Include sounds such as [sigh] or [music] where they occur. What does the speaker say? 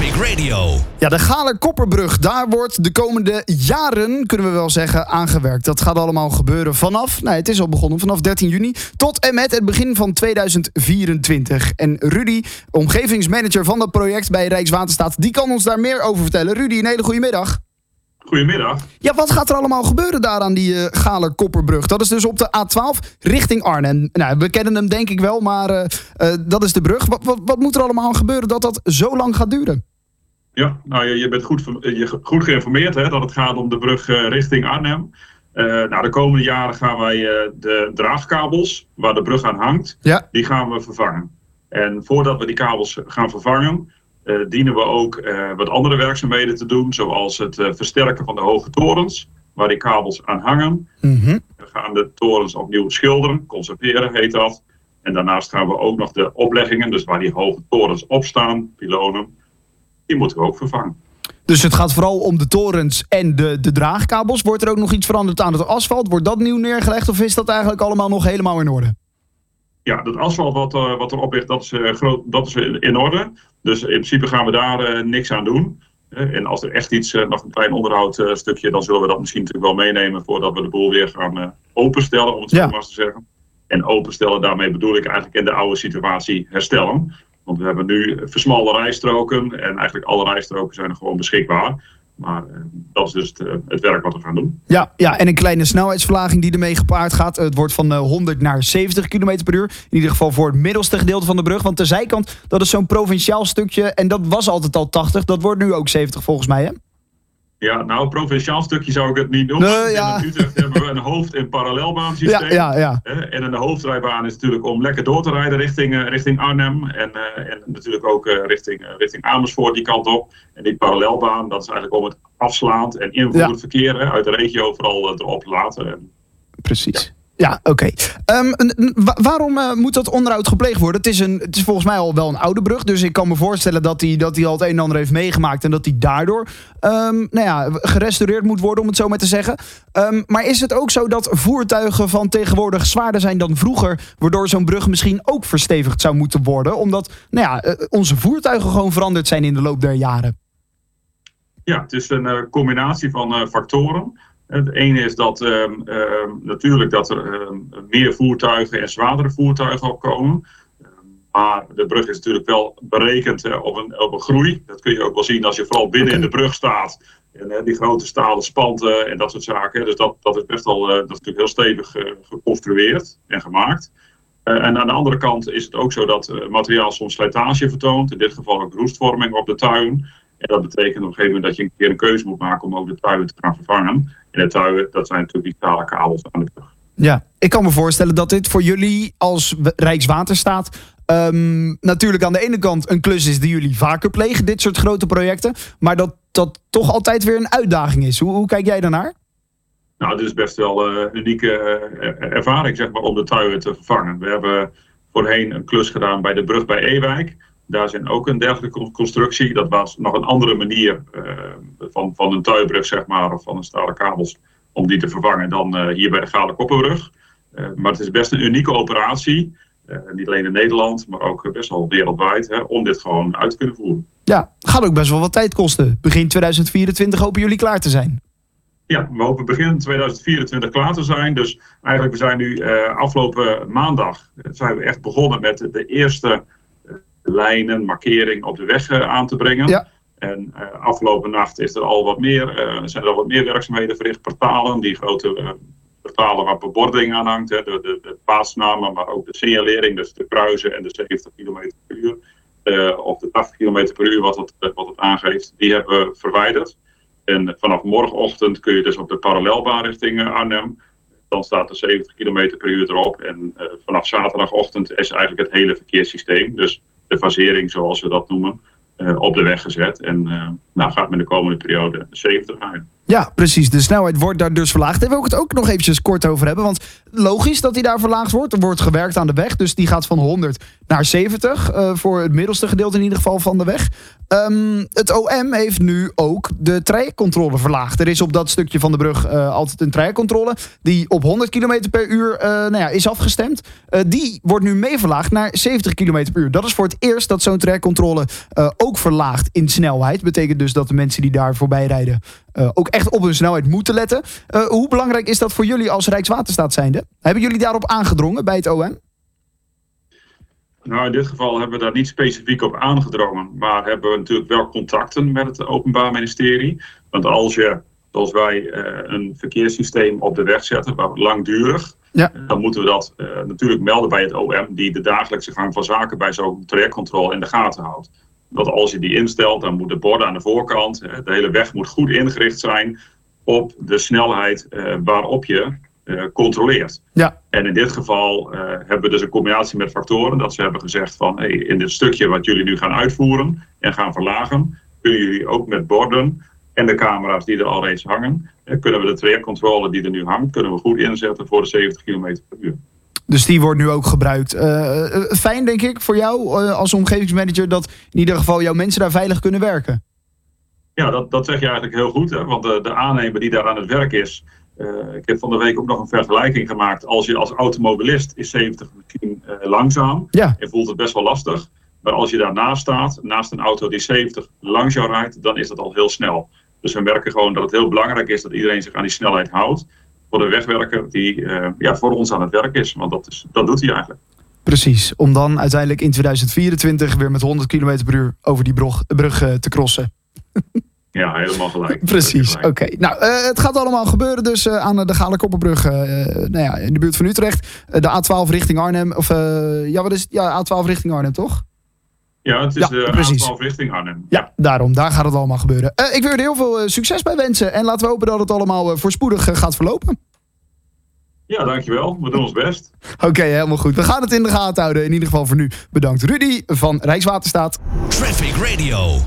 Traffic Radio. Ja, de Galer-Kopperbrug, daar wordt de komende jaren, kunnen we wel zeggen, aangewerkt. Dat gaat allemaal gebeuren vanaf, nou het is al begonnen, vanaf 13 juni tot en met het begin van 2024. En Rudy, omgevingsmanager van dat project bij Rijkswaterstaat, die kan ons daar meer over vertellen. Rudy, een hele goede middag. Goedemiddag. Ja, wat gaat er allemaal gebeuren daar aan die uh, Galer-Kopperbrug? Dat is dus op de A12 richting Arnhem. Nou, we kennen hem denk ik wel, maar uh, uh, dat is de brug. Wat, wat, wat, moet er allemaal gebeuren dat dat zo lang gaat duren? Ja, nou, je, je bent goed, je, goed geïnformeerd hè, dat het gaat om de brug richting Arnhem. nou, de komende jaren gaan wij de draagkabels waar de brug aan hangt, ja. die gaan we vervangen. En voordat we die kabels gaan vervangen, uh, dienen we ook uh, wat andere werkzaamheden te doen, zoals het uh, versterken van de hoge torens, waar die kabels aan hangen. Mm -hmm. We gaan de torens opnieuw schilderen, conserveren heet dat. En daarnaast gaan we ook nog de opleggingen, dus waar die hoge torens op staan, pilonen, die moeten we ook vervangen. Dus het gaat vooral om de torens en de, de draagkabels. Wordt er ook nog iets veranderd aan het asfalt? Wordt dat nieuw neergelegd of is dat eigenlijk allemaal nog helemaal in orde? Ja, dat asfalt wat, uh, wat erop ligt, dat is, uh, groot, dat is in orde. Dus in principe gaan we daar uh, niks aan doen. en als er echt iets, nog een klein onderhoudstukje, dan zullen we dat misschien natuurlijk wel meenemen voordat we de boel weer gaan openstellen, om het zo Ja. maar te zeggen. En openstellen, daarmee bedoel ik eigenlijk in de oude situatie herstellen. Want we hebben nu versmalde rijstroken en eigenlijk alle rijstroken zijn gewoon beschikbaar. Maar eh, dat is dus het, eh, het werk wat we gaan doen. Ja, ja, en een kleine snelheidsverlaging die ermee gepaard gaat. Het wordt van eh, 100 naar 70 km per uur. In ieder geval voor het middelste gedeelte van de brug. Want de zijkant, dat is zo'n provinciaal stukje. En dat was altijd al 80. Dat wordt nu ook 70 volgens mij, hè? Ja, nou, provinciaal stukje zou ik het niet noemen. Nee, ja. In Utrecht hebben we een hoofd- en parallelbaansysteem. Ja, ja, En een hoofdrijbaan is natuurlijk om lekker door te rijden richting, eh, richting Arnhem. En, eh, en natuurlijk ook eh, richting, richting Amersfoort die kant op. En die parallelbaan, dat is eigenlijk om het afslaand en invoerend verkeer hè, uit de regio eh, erop te laten. En Precies. Ja, oké. Ehm, waarom eh, moet dat onderhoud gepleegd worden? Het is, een, het is volgens mij al wel een oude brug. Dus ik kan me voorstellen dat hij dat al het een en ander heeft meegemaakt. En dat hij daardoor ehm, nou ja, gerestaureerd moet worden, om het zo maar te zeggen. Ehm, maar is het ook zo dat voertuigen van tegenwoordig zwaarder zijn dan vroeger? Waardoor zo'n brug misschien ook verstevigd zou moeten worden? Omdat nou ja, eh, onze voertuigen gewoon veranderd zijn in de loop der jaren. Ja, het is een eh, combinatie van eh, factoren. Het ene is dat ehm, ehm, natuurlijk dat er ehm, meer voertuigen en zwaardere voertuigen opkomen. Maar de brug is natuurlijk wel berekend eh, op, een, op een groei. Dat kun je ook wel zien als je vooral binnen in de brug staat. En eh, die grote stalen spanten en dat soort zaken. Dus dat, dat is best wel eh, dat is natuurlijk heel stevig geconstrueerd en gemaakt. En aan de andere kant is het ook zo dat materiaal soms slijtage vertoont. In dit geval ook roestvorming op de tuin. En dat betekent op een gegeven moment dat je een keer een keuze moet maken om ook de tuien te gaan vervangen. En de tuien, dat zijn natuurlijk die stalen kabels aan de brug. Ja, ik kan me voorstellen dat dit voor jullie als Rijkswaterstaat ehm, natuurlijk aan de ene kant een klus is die jullie vaker plegen, dit soort grote projecten, maar dat dat toch altijd weer een uitdaging is. Hoe, hoe kijk jij daarnaar? Nou, dit is best wel eh, een unieke eh, ervaring zeg maar, om de tuien te vervangen. We hebben voorheen een klus gedaan bij de brug bij Ewijk. Daar zijn ook een dergelijke con- constructie. Dat was nog een andere manier eh, van, van een tuibrug, zeg maar, of van een stalen kabels, om die te vervangen dan eh, hier bij de Gale Koppenbrug. Eh, maar het is best een unieke operatie. Niet alleen in Nederland, maar ook best wel wereldwijd, hè, om dit gewoon uit te kunnen voeren. Ja, gaat ook best wel wat tijd kosten. Begin 2024 hopen jullie klaar te zijn. Ja, we hopen begin 2024 klaar te zijn. Dus eigenlijk, we zijn nu afgelopen maandag zijn we echt begonnen met de eerste lijnen, markering op de weg eh, aan te brengen. Ja. En eh, afgelopen nacht is er al wat meer, eh, zijn er al wat meer werkzaamheden verricht. Portalen, die grote eh, portalen waar bebording aan hangt. Hè, de, de, de plaatsnamen, maar ook de signalering, dus de kruisen en de 70 km per uur. of de 80 km per uur wat het, wat het aangeeft, die hebben we verwijderd. En vanaf morgenochtend kun je dus op de parallelbaan richting Arnhem. Dan staat er 70 km per uur erop. En vanaf zaterdagochtend is eigenlijk het hele verkeerssysteem, dus de fasering zoals we dat noemen, eh, op de weg gezet. En eh nou gaat men de komende periode 70 rijden. Ja, precies. De snelheid wordt daar dus verlaagd. Daar wil ik het ook nog eventjes kort over hebben. Want logisch dat die daar verlaagd wordt. Er wordt gewerkt aan de weg. Dus die gaat van 100 naar 70. Uh, voor het middelste gedeelte in ieder geval van de weg. Um, het OM heeft nu ook de trajectcontrole verlaagd. Er is op dat stukje van de brug uh, altijd een trajectcontrole. Die op 100 km per uur uh, nou ja, is afgestemd. die wordt nu mee verlaagd naar 70 km per uur. Dat is voor het eerst dat zo'n trajectcontrole ook verlaagt in snelheid. Betekent dus dat de mensen die daar voorbij rijden uh, ook echt op hun snelheid moeten letten. Uh, hoe belangrijk is dat voor jullie als Rijkswaterstaat zijnde? Hebben jullie daarop aangedrongen bij het OM? Nou, in dit geval hebben we daar niet specifiek op aangedrongen. Maar hebben we natuurlijk wel contacten met het Openbaar Ministerie. Want als je, zoals wij, uh, een verkeerssysteem op de weg zetten, langdurig. Ja. Dan moeten we dat natuurlijk melden bij het OM, die de dagelijkse gang van zaken bij zo'n trajectcontrole in de gaten houdt dat als je die instelt, dan moet de borden aan de voorkant, de hele weg moet goed ingericht zijn op de snelheid uh, waarop je uh, controleert. Ja. En in dit geval uh, hebben we dus een combinatie met factoren. Dat ze hebben gezegd van hey, in dit stukje wat jullie nu gaan uitvoeren en gaan verlagen, kunnen jullie ook met borden en de camera's die er al reeds hangen, kunnen we de trajectcontrole die er nu hangt, kunnen we goed inzetten voor de 70 km per uur. Dus die wordt nu ook gebruikt. Uh, fijn, denk ik, voor jou uh, als omgevingsmanager dat in ieder geval jouw mensen daar veilig kunnen werken. Ja, dat, dat zeg je eigenlijk heel goed. Hè? Want de, de aannemer die daar aan het werk is. ik heb van de week ook nog een vergelijking gemaakt. Als je als automobilist is 70 misschien langzaam. Ja. En voelt het best wel lastig. Maar als je daarnaast staat, naast een auto die 70 langs jou rijdt, dan is dat al heel snel. Dus we merken gewoon dat het heel belangrijk is dat iedereen zich aan die snelheid houdt voor de wegwerker die uh, ja, voor ons aan het werk is. Want dat, is, dat doet hij eigenlijk. Precies, om dan uiteindelijk in 2024 weer met 100 km per uur over die brug, brug uh, te crossen. [laughs] Ja, helemaal gelijk. [laughs] Precies, oké. Nou, uh, het gaat allemaal gebeuren dus uh, aan de Galenkoppenbrug uh, nou ja, in de buurt van Utrecht. de A12 richting Arnhem. Of ja, wat is het? Ja, A12 richting Arnhem, toch? Ja, het is ja, de precies. A12 richting Arnhem. Ja, daarom. Daar gaat het allemaal gebeuren. ik wil er heel veel succes bij wensen. En laten we hopen dat het allemaal voorspoedig gaat verlopen. Ja, dankjewel. We doen ons best. [laughs] Oké, helemaal goed. We gaan het in de gaten houden. In ieder geval voor nu bedankt Rudy van Rijkswaterstaat. Traffic Radio.